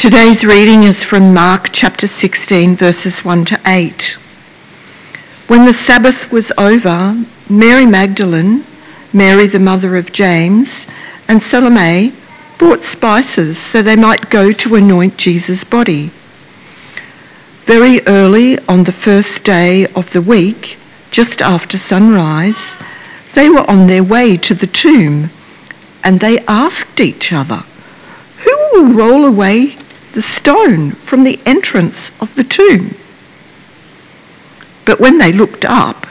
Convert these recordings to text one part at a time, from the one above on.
Today's reading is from Mark chapter 16, verses 1 to 8. When the Sabbath was over, Mary Magdalene, Mary the mother of James, and Salome bought spices so they might go to anoint Jesus' body. Very early on the first day of the week, just after sunrise, they were on their way to the tomb and they asked each other, Who will roll away the stone from the entrance of the tomb. But when they looked up,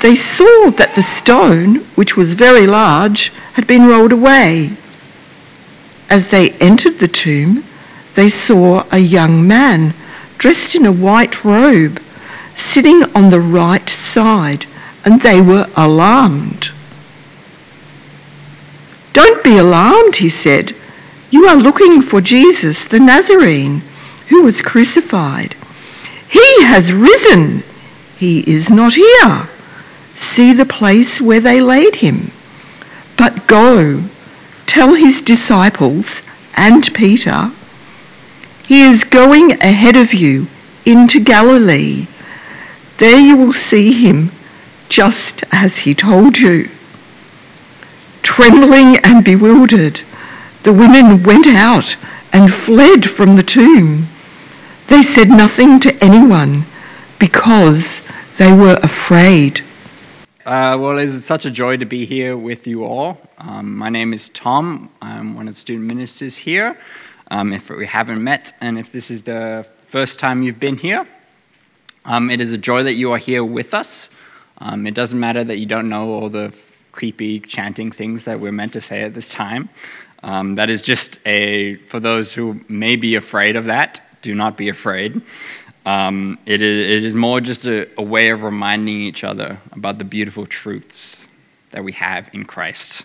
they saw that the stone, which was very large, had been rolled away. As they entered the tomb, they saw a young man dressed in a white robe sitting on the right side, and they were alarmed. Don't be alarmed, he said. You are looking for Jesus, the Nazarene, who was crucified. He has risen. He is not here. See the place where they laid him. But go, tell his disciples and Peter, he is going ahead of you into Galilee. There you will see him just as he told you. Trembling and bewildered, the women went out and fled from the tomb. They said nothing to anyone because they were afraid. Uh, well, it's such a joy to be here with you all. Um, my name is Tom. I'm one of the student ministers here. Um, if we haven't met, and if this is the first time you've been here, um, it is a joy that you are here with us. Um, it doesn't matter that you don't know all the creepy chanting things that we're meant to say at this time. Um, that is just a, for those who may be afraid of that, do not be afraid. Um, it, is, it is more just a, a, way of reminding each other about the beautiful truths that we have in Christ.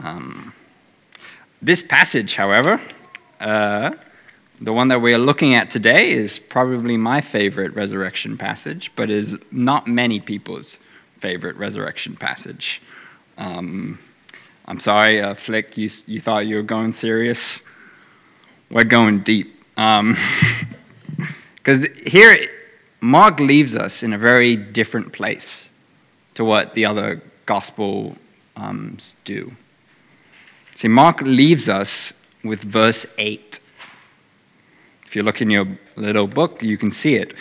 Um, this passage, however, uh, the one that we are looking at today is probably my favorite resurrection passage, but is not many people's favorite resurrection passage. Um, I'm sorry, uh, Flick, you, you thought you were going serious. We're going deep. Because um, here, Mark leaves us in a very different place to what the other gospel um, do. See, Mark leaves us with verse 8. If you look in your little book, you can see it.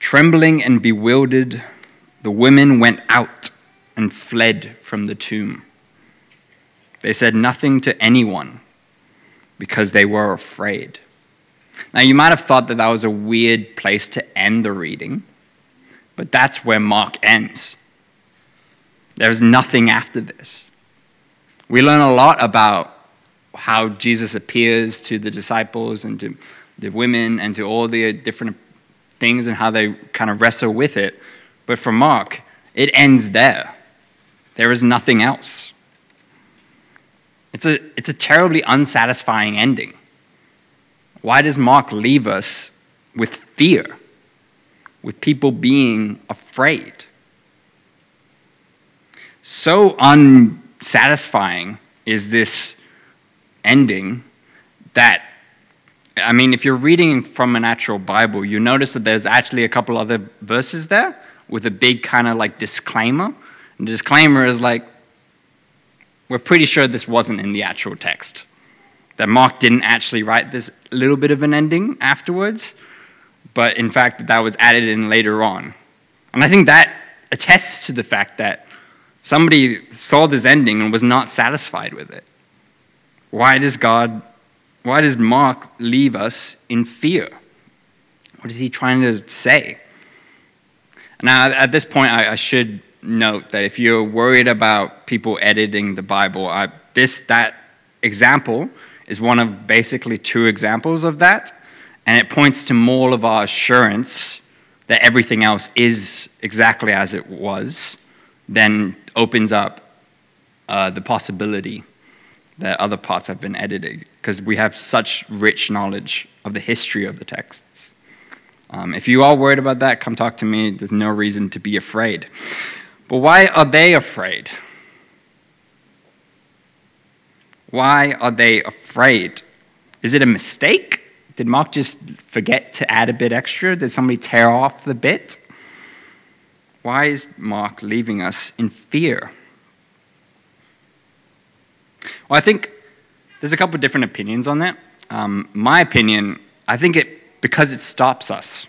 Trembling and bewildered, the women went out and fled from the tomb. They said nothing to anyone because they were afraid. Now, you might have thought that that was a weird place to end the reading, but that's where Mark ends. There's nothing after this. We learn a lot about how Jesus appears to the disciples and to the women and to all the different things and how they kind of wrestle with it. But for Mark, it ends there. There is nothing else. It's a, it's a terribly unsatisfying ending. Why does Mark leave us with fear, with people being afraid? So unsatisfying is this ending that, I mean, if you're reading from an actual Bible, you notice that there's actually a couple other verses there with a big kind of like disclaimer. And the disclaimer is like, we're pretty sure this wasn't in the actual text. That Mark didn't actually write this little bit of an ending afterwards, but in fact, that was added in later on. And I think that attests to the fact that somebody saw this ending and was not satisfied with it. Why does God, why does Mark leave us in fear? What is he trying to say? Now, at this point, I, I should note that if you're worried about people editing the Bible, I, this that example is one of basically two examples of that, and it points to more of our assurance that everything else is exactly as it was, then opens up uh, the possibility that other parts have been edited because we have such rich knowledge of the history of the texts. Um, if you are worried about that, come talk to me. There's no reason to be afraid. But why are they afraid? Why are they afraid? Is it a mistake? Did Mark just forget to add a bit extra? Did somebody tear off the bit? Why is Mark leaving us in fear? Well, I think there's a couple of different opinions on that. Um, my opinion, I think it because it stops us.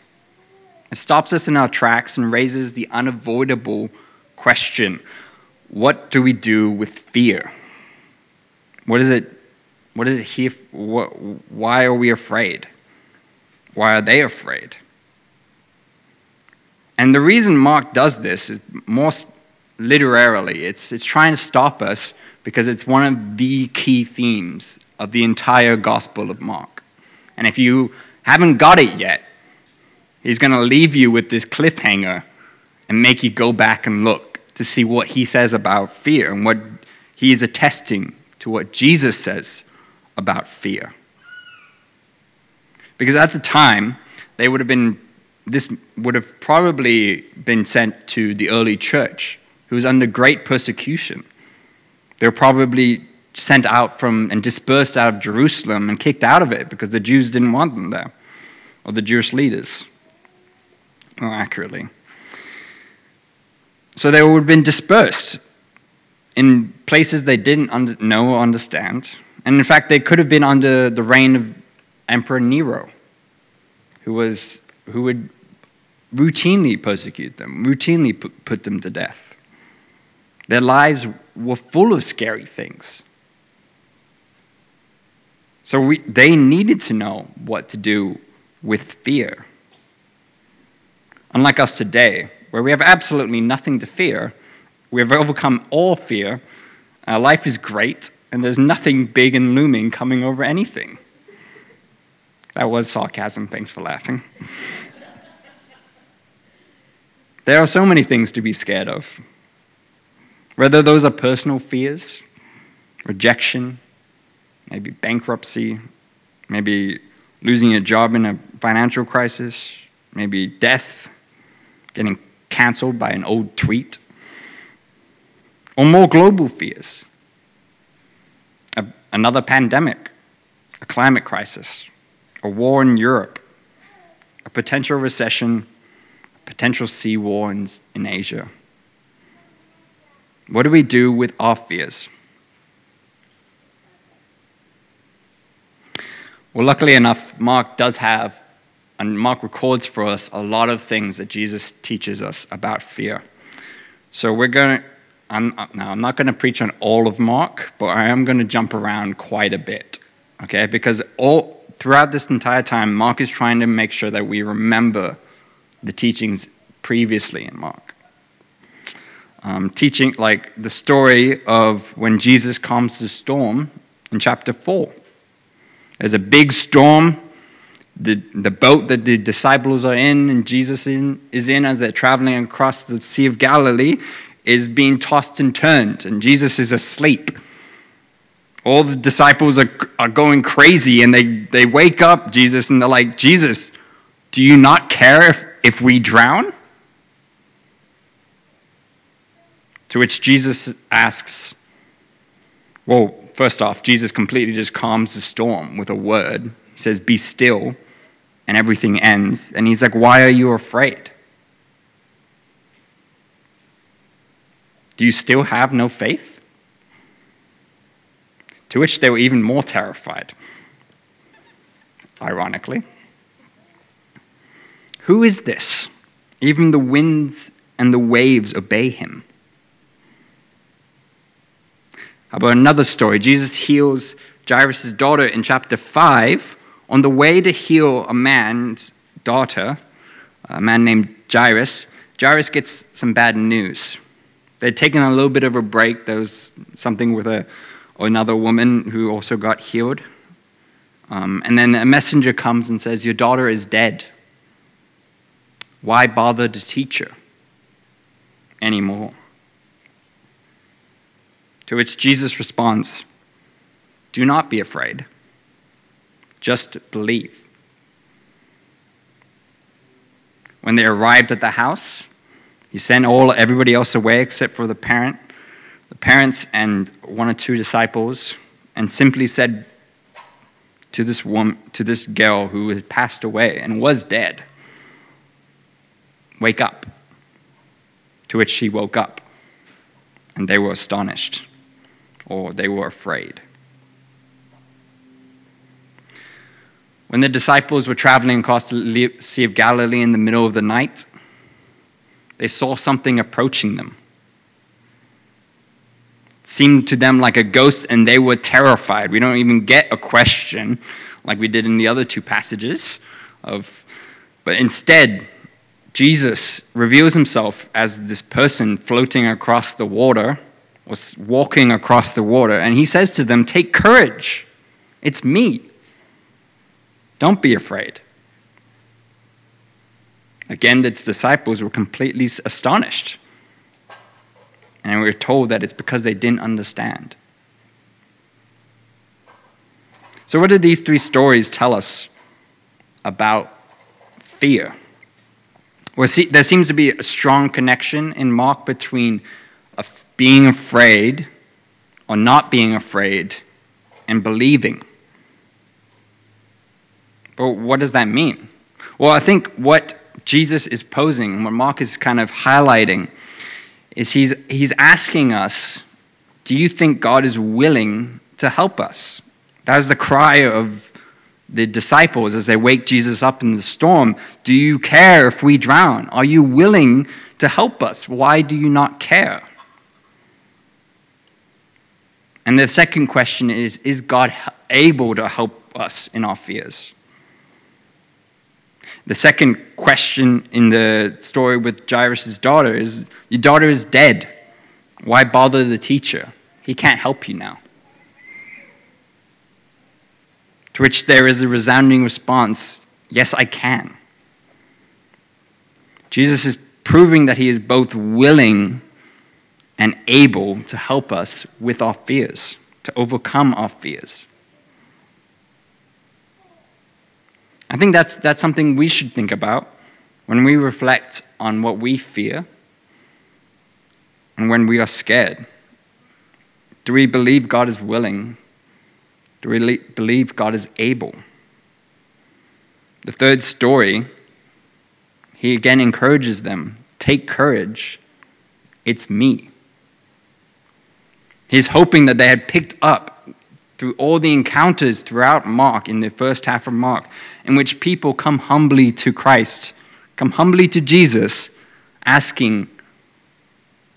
It stops us in our tracks and raises the unavoidable question what do we do with fear? What is it? What is it here? What, why are we afraid? Why are they afraid? And the reason Mark does this is more literarily, it's, it's trying to stop us because it's one of the key themes of the entire Gospel of Mark. And if you haven't got it yet, he's going to leave you with this cliffhanger and make you go back and look to see what he says about fear and what he is attesting to what Jesus says about fear. Because at the time, they would have been, this would have probably been sent to the early church, who was under great persecution. They were probably sent out from and dispersed out of Jerusalem and kicked out of it because the Jews didn't want them there, or the Jewish leaders, more accurately. So they would have been dispersed in places they didn't know or understand. And in fact, they could have been under the reign of Emperor Nero, who, was, who would routinely persecute them, routinely put, put them to death. Their lives were full of scary things. So we, they needed to know what to do with fear. Unlike us today, where we have absolutely nothing to fear, we have overcome all fear, our life is great, and there's nothing big and looming coming over anything. That was sarcasm, thanks for laughing. There are so many things to be scared of. Whether those are personal fears, rejection, maybe bankruptcy, maybe losing a job in a financial crisis, maybe death, getting canceled by an old tweet, or more global fears. A, another pandemic, a climate crisis, a war in Europe, a potential recession, potential sea war in, in Asia. What do we do with our fears? Well, luckily enough, Mark does have, and Mark records for us a lot of things that Jesus teaches us about fear. So we're going to, I'm, now I'm not going to preach on all of Mark, but I am going to jump around quite a bit, okay? Because all throughout this entire time, Mark is trying to make sure that we remember the teachings previously in Mark. Um, teaching like the story of when Jesus calms the storm in chapter 4. There's a big storm. The, the boat that the disciples are in and Jesus in, is in as they're traveling across the Sea of Galilee is being tossed and turned, and Jesus is asleep. All the disciples are, are going crazy, and they, they wake up Jesus and they're like, Jesus, do you not care if, if we drown? To which Jesus asks, Well, first off, Jesus completely just calms the storm with a word. He says, Be still, and everything ends. And he's like, Why are you afraid? Do you still have no faith? To which they were even more terrified, ironically. Who is this? Even the winds and the waves obey him. How about another story? Jesus heals Jairus' daughter in chapter 5 on the way to heal a man's daughter, a man named Jairus. Jairus gets some bad news. They'd taken a little bit of a break. There was something with a, another woman who also got healed. Um, and then a messenger comes and says, Your daughter is dead. Why bother to teach her anymore? To which Jesus responds, Do not be afraid, just believe. When they arrived at the house, he sent all everybody else away except for the parent, the parents and one or two disciples, and simply said, to this woman, to this girl who had passed away and was dead. Wake up. To which she woke up, and they were astonished, or they were afraid. When the disciples were traveling across the Sea of Galilee in the middle of the night, they saw something approaching them. It seemed to them like a ghost, and they were terrified. We don't even get a question like we did in the other two passages of but instead Jesus reveals himself as this person floating across the water, or walking across the water, and he says to them, Take courage. It's me. Don't be afraid. Again, the disciples were completely astonished. And we are told that it's because they didn't understand. So, what do these three stories tell us about fear? Well, see, there seems to be a strong connection in Mark between being afraid or not being afraid and believing. But what does that mean? Well, I think what Jesus is posing, what Mark is kind of highlighting, is he's, he's asking us do you think God is willing to help us? That was the cry of the disciples as they wake Jesus up in the storm Do you care if we drown? Are you willing to help us? Why do you not care? And the second question is Is God able to help us in our fears? The second question in the story with Jairus' daughter is Your daughter is dead. Why bother the teacher? He can't help you now. To which there is a resounding response Yes, I can. Jesus is proving that he is both willing and able to help us with our fears, to overcome our fears. I think that's, that's something we should think about when we reflect on what we fear and when we are scared. Do we believe God is willing do we believe God is able? The third story, he again encourages them take courage, it's me. He's hoping that they had picked up through all the encounters throughout Mark, in the first half of Mark, in which people come humbly to Christ, come humbly to Jesus, asking,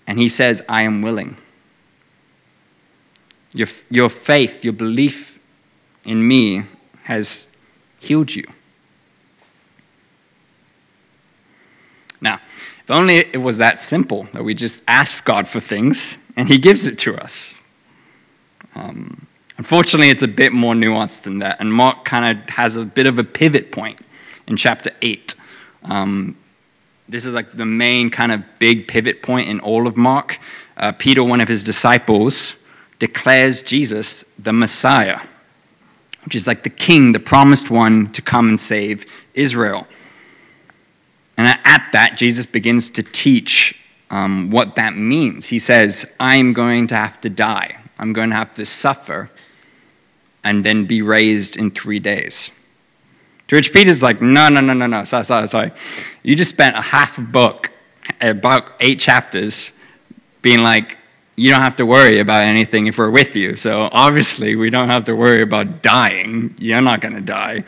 and he says, I am willing. Your, your faith, your belief in me has healed you. Now, if only it was that simple that we just ask God for things and He gives it to us. Um, unfortunately, it's a bit more nuanced than that, and Mark kind of has a bit of a pivot point in chapter 8. Um, this is like the main kind of big pivot point in all of Mark. Uh, Peter, one of his disciples, declares Jesus the Messiah which is like the king, the promised one to come and save Israel. And at that, Jesus begins to teach um, what that means. He says, I'm going to have to die, I'm going to have to suffer, and then be raised in three days. To which Peter's like, no, no, no, no, no, sorry, sorry, sorry. You just spent a half a book, about eight chapters, being like, you don't have to worry about anything if we're with you. So obviously, we don't have to worry about dying. You're not going to die.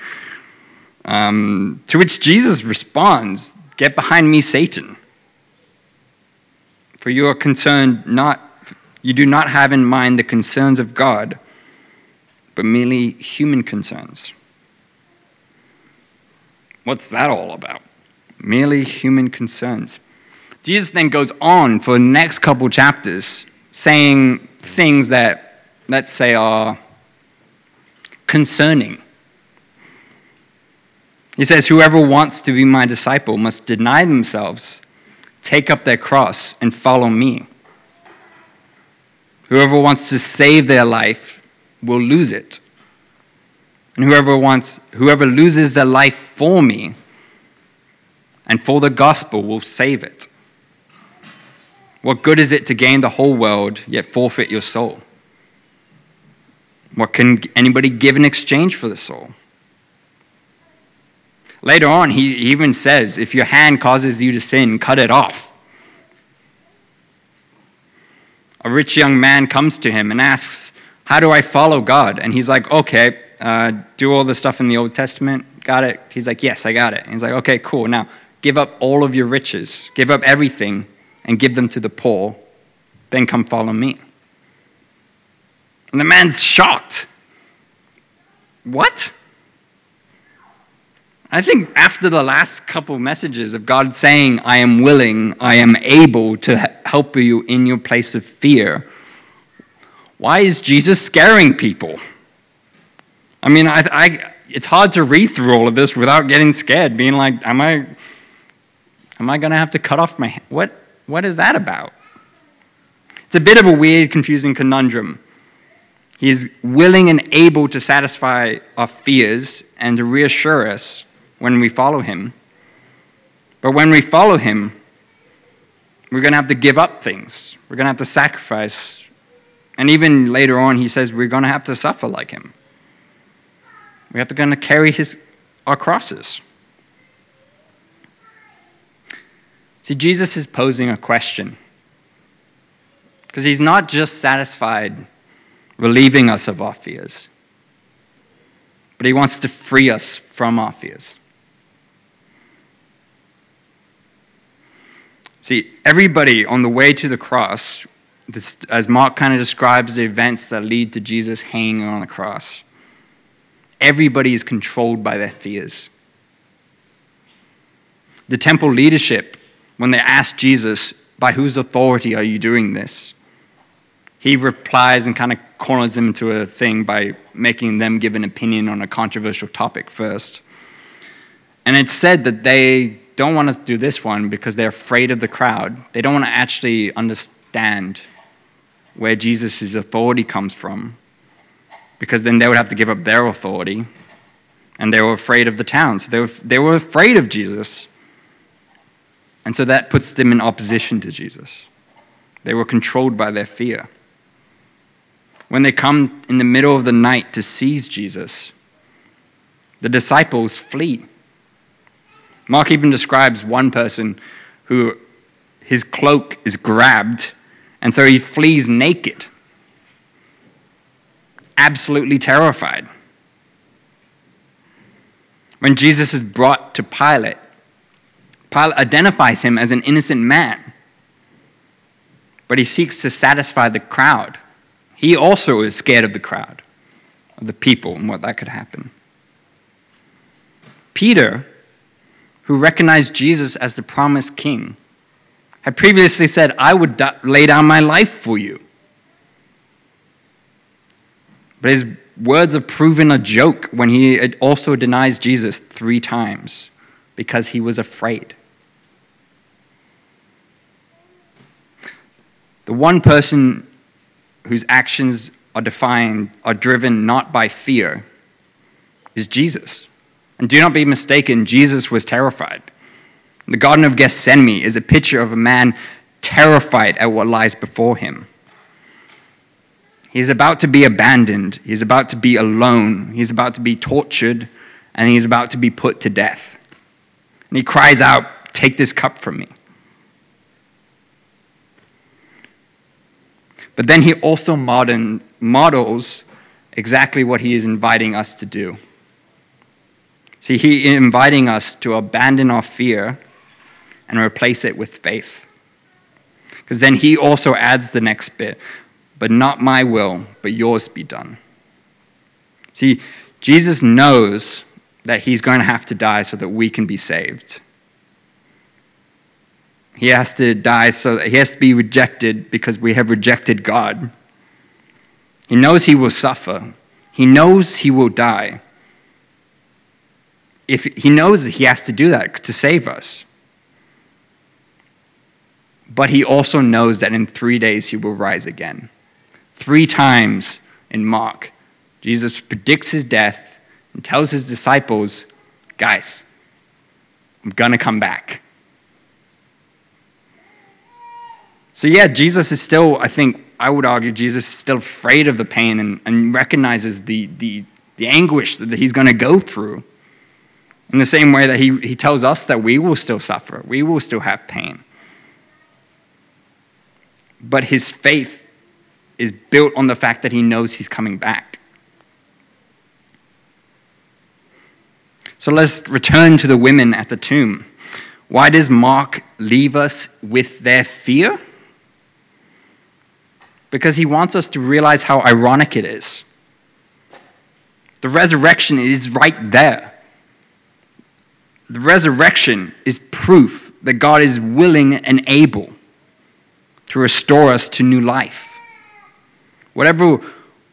Um, to which Jesus responds, Get behind me, Satan. For you are concerned not, you do not have in mind the concerns of God, but merely human concerns. What's that all about? Merely human concerns. Jesus then goes on for the next couple chapters saying things that, let's say, are concerning. He says, Whoever wants to be my disciple must deny themselves, take up their cross, and follow me. Whoever wants to save their life will lose it. And whoever wants whoever loses their life for me and for the gospel will save it. What good is it to gain the whole world, yet forfeit your soul? What can anybody give in exchange for the soul? Later on, he even says, if your hand causes you to sin, cut it off. A rich young man comes to him and asks, How do I follow God? And he's like, Okay, uh, do all the stuff in the Old Testament. Got it? He's like, Yes, I got it. And he's like, Okay, cool. Now give up all of your riches, give up everything, and give them to the poor. Then come follow me. And the man's shocked. What? I think after the last couple messages of God saying, I am willing, I am able to help you in your place of fear, why is Jesus scaring people? I mean, I, I, it's hard to read through all of this without getting scared, being like, am I, am I going to have to cut off my What, what is that about? It's a bit of a weird, confusing conundrum. He is willing and able to satisfy our fears and to reassure us when we follow him. But when we follow him, we're going to have to give up things. We're going to have to sacrifice. And even later on, he says we're going to have to suffer like him. We have to going to carry his, our crosses. See, Jesus is posing a question. Because he's not just satisfied relieving us of our fears, but he wants to free us from our fears. See, everybody on the way to the cross, this, as Mark kind of describes the events that lead to Jesus hanging on the cross, everybody is controlled by their fears. The temple leadership, when they asked Jesus, By whose authority are you doing this? He replies and kind of corners them into a thing by making them give an opinion on a controversial topic first. And it's said that they don't want to do this one because they're afraid of the crowd. They don't want to actually understand where Jesus' authority comes from because then they would have to give up their authority. And they were afraid of the town. So they were, they were afraid of Jesus. And so that puts them in opposition to Jesus. They were controlled by their fear. When they come in the middle of the night to seize Jesus, the disciples flee. Mark even describes one person who his cloak is grabbed, and so he flees naked, absolutely terrified. When Jesus is brought to Pilate, Pilate identifies him as an innocent man, but he seeks to satisfy the crowd. He also is scared of the crowd, of the people, and what that could happen. Peter who recognized Jesus as the promised king, had previously said, I would lay down my life for you. But his words have proven a joke when he also denies Jesus three times because he was afraid. The one person whose actions are defined, are driven not by fear, is Jesus. And do not be mistaken, Jesus was terrified. The Garden of Gethsemane is a picture of a man terrified at what lies before him. He's about to be abandoned, he's about to be alone, he's about to be tortured, and he's about to be put to death. And he cries out, Take this cup from me. But then he also modern, models exactly what he is inviting us to do. See, he is inviting us to abandon our fear and replace it with faith. Because then he also adds the next bit, but not my will, but yours be done. See, Jesus knows that he's going to have to die so that we can be saved. He has to die so that he has to be rejected because we have rejected God. He knows he will suffer. He knows he will die if he knows that he has to do that to save us. But he also knows that in three days he will rise again. Three times in Mark, Jesus predicts his death and tells his disciples, guys, I'm going to come back. So, yeah, Jesus is still, I think, I would argue Jesus is still afraid of the pain and, and recognizes the, the, the anguish that he's going to go through. In the same way that he, he tells us that we will still suffer, we will still have pain. But his faith is built on the fact that he knows he's coming back. So let's return to the women at the tomb. Why does Mark leave us with their fear? Because he wants us to realize how ironic it is. The resurrection is right there. The resurrection is proof that God is willing and able to restore us to new life. Whatever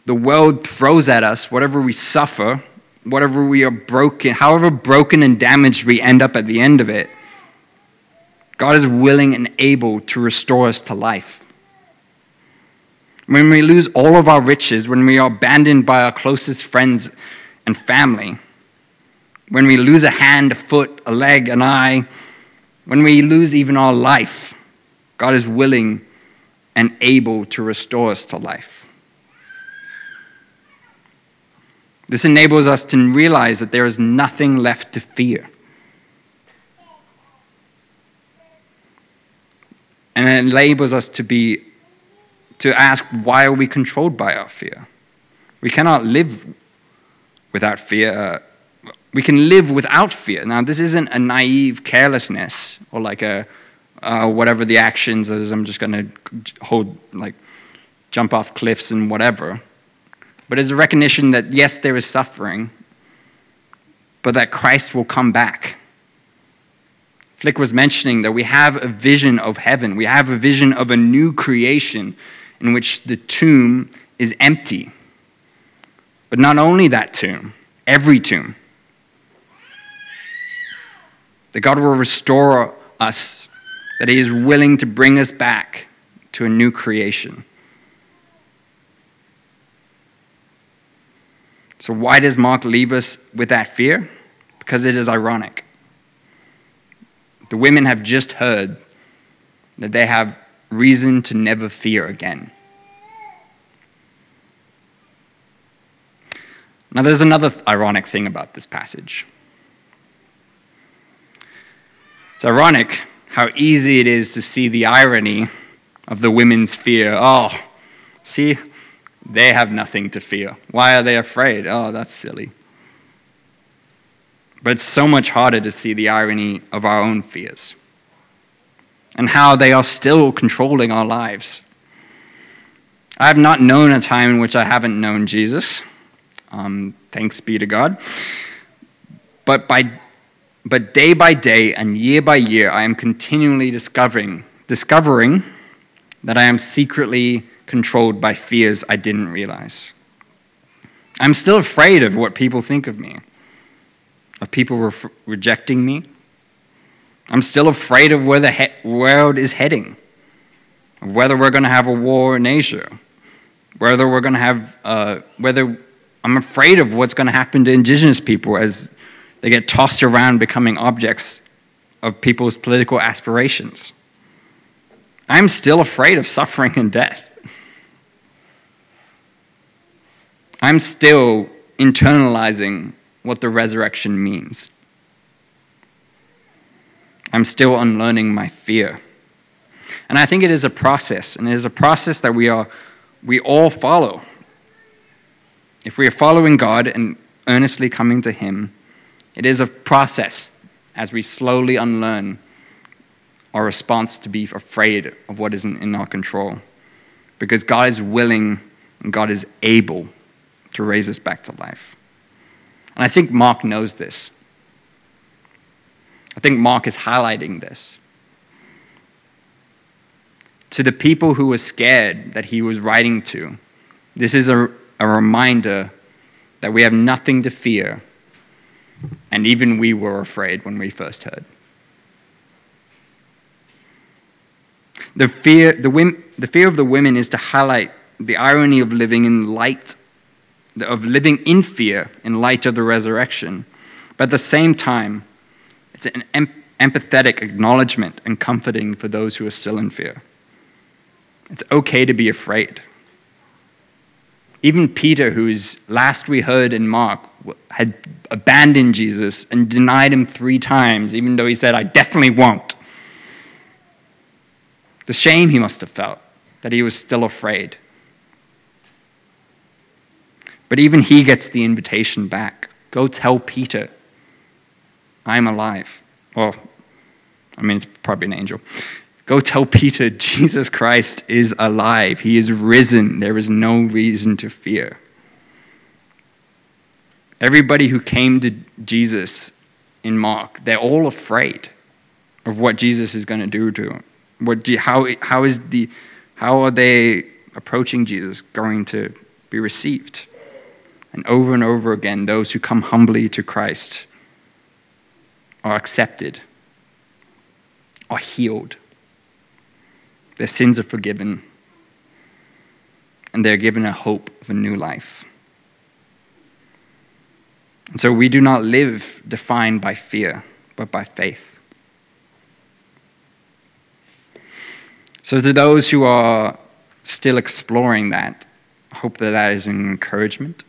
the world throws at us, whatever we suffer, whatever we are broken, however broken and damaged we end up at the end of it, God is willing and able to restore us to life. When we lose all of our riches, when we are abandoned by our closest friends and family, when we lose a hand, a foot, a leg, an eye, when we lose even our life, God is willing and able to restore us to life. This enables us to realize that there is nothing left to fear. And it enables us to be to ask why are we controlled by our fear? We cannot live without fear. Uh, we can live without fear. Now, this isn't a naive carelessness or like a uh, whatever the actions is. I'm just going to hold like jump off cliffs and whatever. But it's a recognition that yes, there is suffering, but that Christ will come back. Flick was mentioning that we have a vision of heaven. We have a vision of a new creation in which the tomb is empty. But not only that tomb, every tomb. That God will restore us, that He is willing to bring us back to a new creation. So, why does Mark leave us with that fear? Because it is ironic. The women have just heard that they have reason to never fear again. Now, there's another ironic thing about this passage. It's ironic how easy it is to see the irony of the women's fear. Oh, see, they have nothing to fear. Why are they afraid? Oh, that's silly. But it's so much harder to see the irony of our own fears and how they are still controlling our lives. I have not known a time in which I haven't known Jesus. Um, thanks be to God. But, by, but day by day and year by year, I am continually discovering, discovering that I am secretly controlled by fears I didn't realize. I'm still afraid of what people think of me, of people re- rejecting me, I'm still afraid of where the he- world is heading, of whether we're going to have a war in Asia, whether we're going to have, uh, whether I'm afraid of what's going to happen to indigenous people as they get tossed around becoming objects of people's political aspirations. I'm still afraid of suffering and death. I'm still internalizing what the resurrection means. I'm still unlearning my fear. And I think it is a process, and it is a process that we, are, we all follow. If we are following God and earnestly coming to Him, it is a process as we slowly unlearn our response to be afraid of what isn't in our control. Because God is willing and God is able to raise us back to life. And I think Mark knows this. I think Mark is highlighting this. To the people who were scared that he was writing to, this is a, a reminder that we have nothing to fear, and even we were afraid when we first heard. The fear, the, the fear of the women is to highlight the irony of living in light, of living in fear in light of the resurrection. But at the same time, it's an em- empathetic acknowledgement and comforting for those who are still in fear. It's okay to be afraid. Even Peter, who's last we heard in Mark, had abandoned Jesus and denied him three times, even though he said, I definitely won't. The shame he must have felt that he was still afraid. But even he gets the invitation back go tell Peter, I'm alive. Well, I mean, it's probably an angel. Go tell Peter Jesus Christ is alive. He is risen. There is no reason to fear. Everybody who came to Jesus in Mark, they're all afraid of what Jesus is going to do to them. What do how, how, is the, how are they approaching Jesus going to be received? And over and over again, those who come humbly to Christ are accepted, are healed their sins are forgiven, and they're given a hope of a new life. And so we do not live defined by fear, but by faith. So, to those who are still exploring that, I hope that that is an encouragement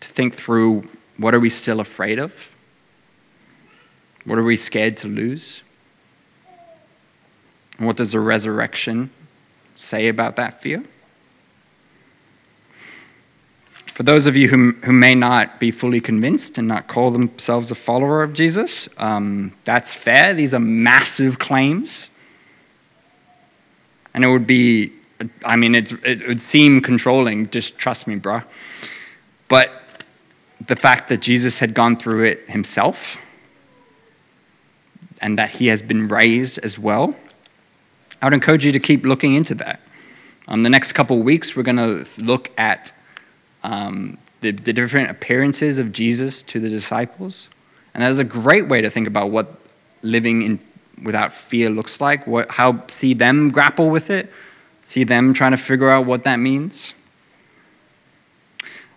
to think through what are we still afraid of? What are we scared to lose? And what does the resurrection say about that fear? For those of you who, who may not be fully convinced and not call themselves a follower of Jesus, um, that's fair. These are massive claims. And it would be, I mean, it, it would seem controlling, just trust me, bruh. But the fact that Jesus had gone through it himself and that he has been raised as well I would encourage you to keep looking into that. Um, the next couple weeks, we're going to look at um, the, the different appearances of Jesus to the disciples. And that is a great way to think about what living in, without fear looks like, what, how see them grapple with it, see them trying to figure out what that means.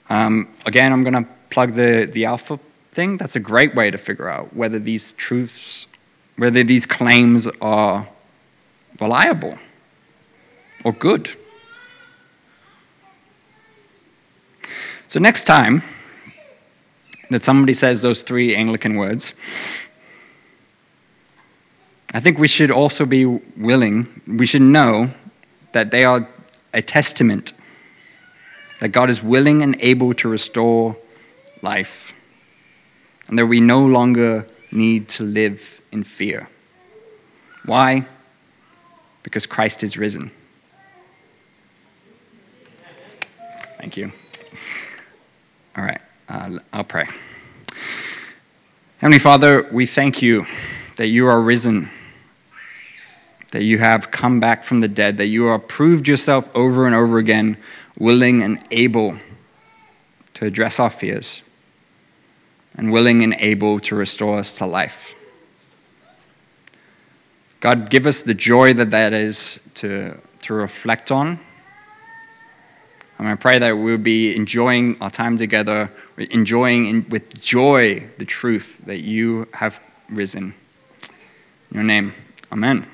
Um, again, I'm going to plug the, the Alpha thing. That's a great way to figure out whether these truths, whether these claims are reliable or good. So, next time that somebody says those three Anglican words, I think we should also be willing, we should know that they are a testament that God is willing and able to restore life, and that we no longer need to live in fear. Why? Because Christ is risen. Thank you. All right, uh, I'll pray. Heavenly Father, we thank you that you are risen, that you have come back from the dead, that you have proved yourself over and over again, willing and able to address our fears, and willing and able to restore us to life. God, give us the joy that that is to, to reflect on. And I pray that we'll be enjoying our time together, enjoying in, with joy the truth that you have risen. In your name, amen.